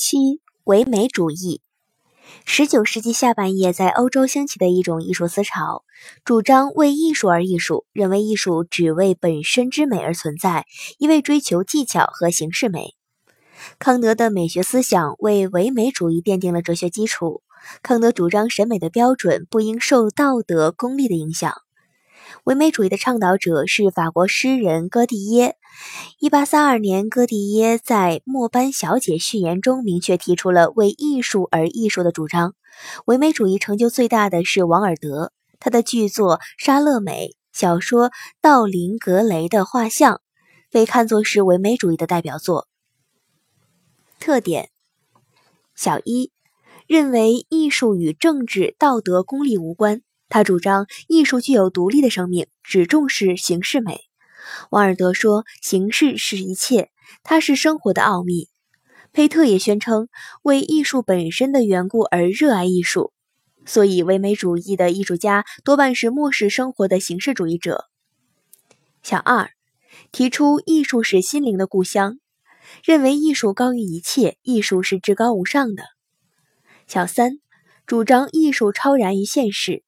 七唯美主义，十九世纪下半叶在欧洲兴起的一种艺术思潮，主张为艺术而艺术，认为艺术只为本身之美而存在，一味追求技巧和形式美。康德的美学思想为唯美主义奠定了哲学基础。康德主张审美的标准不应受道德功利的影响。唯美主义的倡导者是法国诗人戈蒂耶。一八三二年，戈蒂耶在《末班小姐序言》中明确提出了为艺术而艺术的主张。唯美主义成就最大的是王尔德，他的剧作《莎乐美》、小说《道林格雷的画像》被看作是唯美主义的代表作。特点：小一，认为艺术与政治、道德、功利无关。他主张艺术具有独立的生命，只重视形式美。王尔德说：“形式是一切，它是生活的奥秘。”佩特也宣称为艺术本身的缘故而热爱艺术，所以唯美主义的艺术家多半是漠视生活的形式主义者。小二提出艺术是心灵的故乡，认为艺术高于一切，艺术是至高无上的。小三主张艺术超然于现实。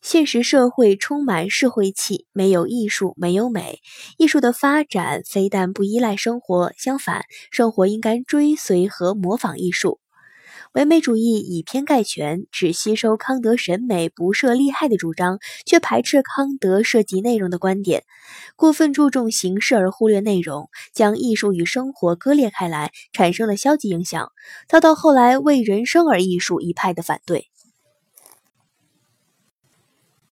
现实社会充满社会气，没有艺术，没有美。艺术的发展非但不依赖生活，相反，生活应该追随和模仿艺术。唯美主义以偏概全，只吸收康德审美不设利害的主张，却排斥康德涉及内容的观点，过分注重形式而忽略内容，将艺术与生活割裂开来，产生了消极影响，遭到后来为人生而艺术一派的反对。